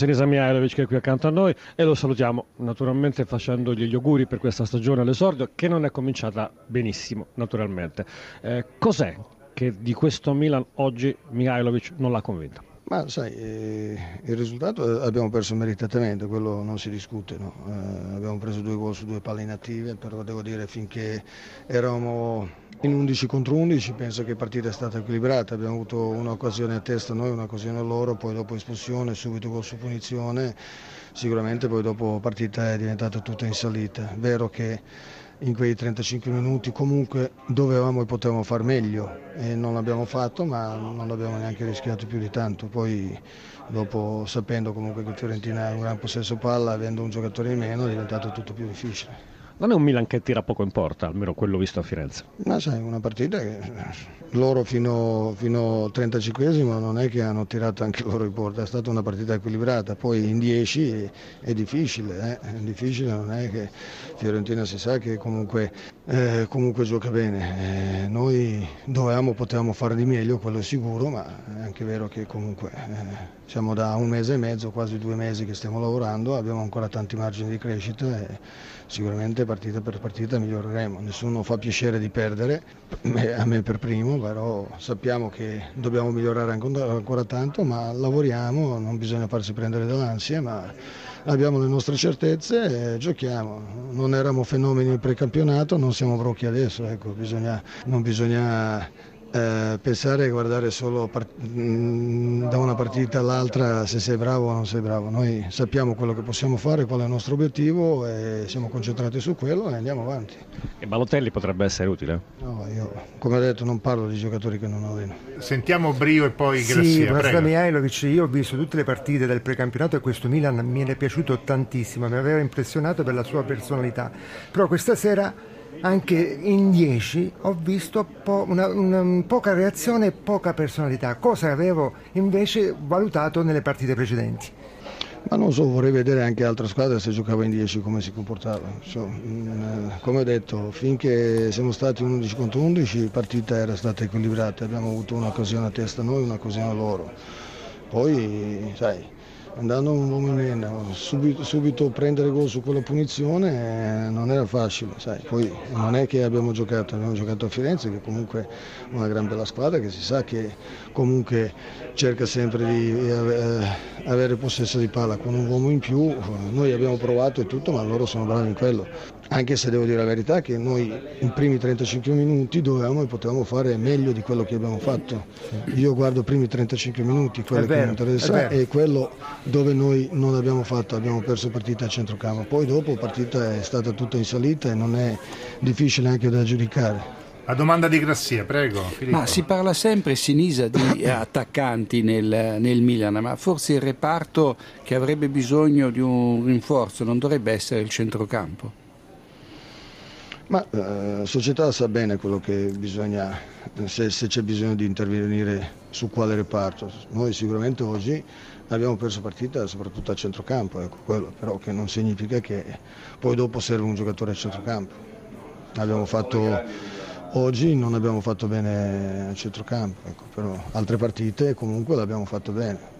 Senisa Mihailovic che è qui accanto a noi e lo salutiamo naturalmente facendogli gli auguri per questa stagione all'esordio che non è cominciata benissimo naturalmente. Eh, cos'è che di questo Milan oggi Mihailovic non l'ha convinto? Ma sai, eh, il risultato abbiamo perso meritatamente, quello non si discute. No? Eh, abbiamo preso due gol su due palle inattive, però devo dire finché eravamo in 11 contro 11 penso che la partita è stata equilibrata, abbiamo avuto un'occasione a testa noi, un'occasione a loro, poi dopo espulsione, subito gol su punizione, sicuramente poi dopo la partita è diventata tutta in salita. Vero che in quei 35 minuti comunque dovevamo e potevamo far meglio e non l'abbiamo fatto ma non abbiamo neanche rischiato più di tanto. Poi dopo sapendo comunque che Fiorentina ha un gran possesso palla, avendo un giocatore in meno è diventato tutto più difficile. Non è un Milan che tira poco in porta, almeno quello visto a Firenze. Ma sai, una partita che loro fino, al 35 non è che hanno tirato anche loro in porta, è stata una partita equilibrata, poi in 10 è, è difficile, eh? è difficile, non è che Fiorentina si sa che comunque, eh, comunque gioca bene. Eh, noi dovevamo, potevamo fare di meglio, quello è sicuro, ma è anche vero che comunque eh, siamo da un mese e mezzo, quasi due mesi che stiamo lavorando, abbiamo ancora tanti margini di crescita e sicuramente partita per partita miglioreremo. Nessuno fa piacere di perdere, a me per primo, però sappiamo che dobbiamo migliorare ancora tanto, ma lavoriamo, non bisogna farsi prendere dall'ansia, ma abbiamo le nostre certezze e giochiamo. Non eravamo fenomeni nel precampionato, non siamo brocchi adesso, ecco, bisogna, non bisogna eh, pensare e guardare solo part- mm, da una partita all'altra se sei bravo o non sei bravo. Noi sappiamo quello che possiamo fare, qual è il nostro obiettivo e siamo concentrati su quello e andiamo avanti. E Balotelli potrebbe essere utile? No, io come ho detto non parlo di giocatori che non alleno. Sentiamo Brio e poi sì, Grassia. Sì, Mihailovic, io ho visto tutte le partite del precampionato e questo Milan mi è piaciuto tantissimo, mi aveva impressionato per la sua personalità. Però questa sera anche in 10 ho visto po- una, una, poca reazione e poca personalità, cosa avevo invece valutato nelle partite precedenti. Ma non so, vorrei vedere anche altre squadre se giocava in 10 come si comportava. So, mh, mm, come ho detto, finché siamo stati 11 contro 11 la partita era stata equilibrata, abbiamo avuto un'occasione a testa noi e un'occasione a loro. Poi, sai, andando un uomo in meno, subito, subito, prendere gol su quella punizione eh, non era facile, sai. poi non è che abbiamo giocato, abbiamo giocato a Firenze che comunque è una gran bella squadra che si sa che comunque cerca sempre di eh, avere possesso di palla con un uomo in più, noi abbiamo provato e tutto ma loro sono bravi in quello, anche se devo dire la verità che noi in primi 35 minuti dovevamo e potevamo fare meglio di quello che abbiamo fatto. Io guardo i primi 35 minuti, quello che mi interessa e quello dove noi non abbiamo fatto, abbiamo perso partita a centrocampo. Poi dopo la partita è stata tutta in salita e non è difficile anche da giudicare. La domanda di Grassia, prego. Filippo. Ma si parla sempre, Sinisa, di attaccanti nel, nel, Milan, ma forse il reparto che avrebbe bisogno di un rinforzo non dovrebbe essere il centrocampo? Ma la eh, società sa bene quello che bisogna, se, se c'è bisogno di intervenire su quale reparto. Noi sicuramente oggi abbiamo perso partita soprattutto a centrocampo, ecco, quello, però che non significa che poi dopo serve un giocatore a centrocampo. Abbiamo fatto, oggi non abbiamo fatto bene a centrocampo, ecco, però altre partite comunque l'abbiamo fatto bene.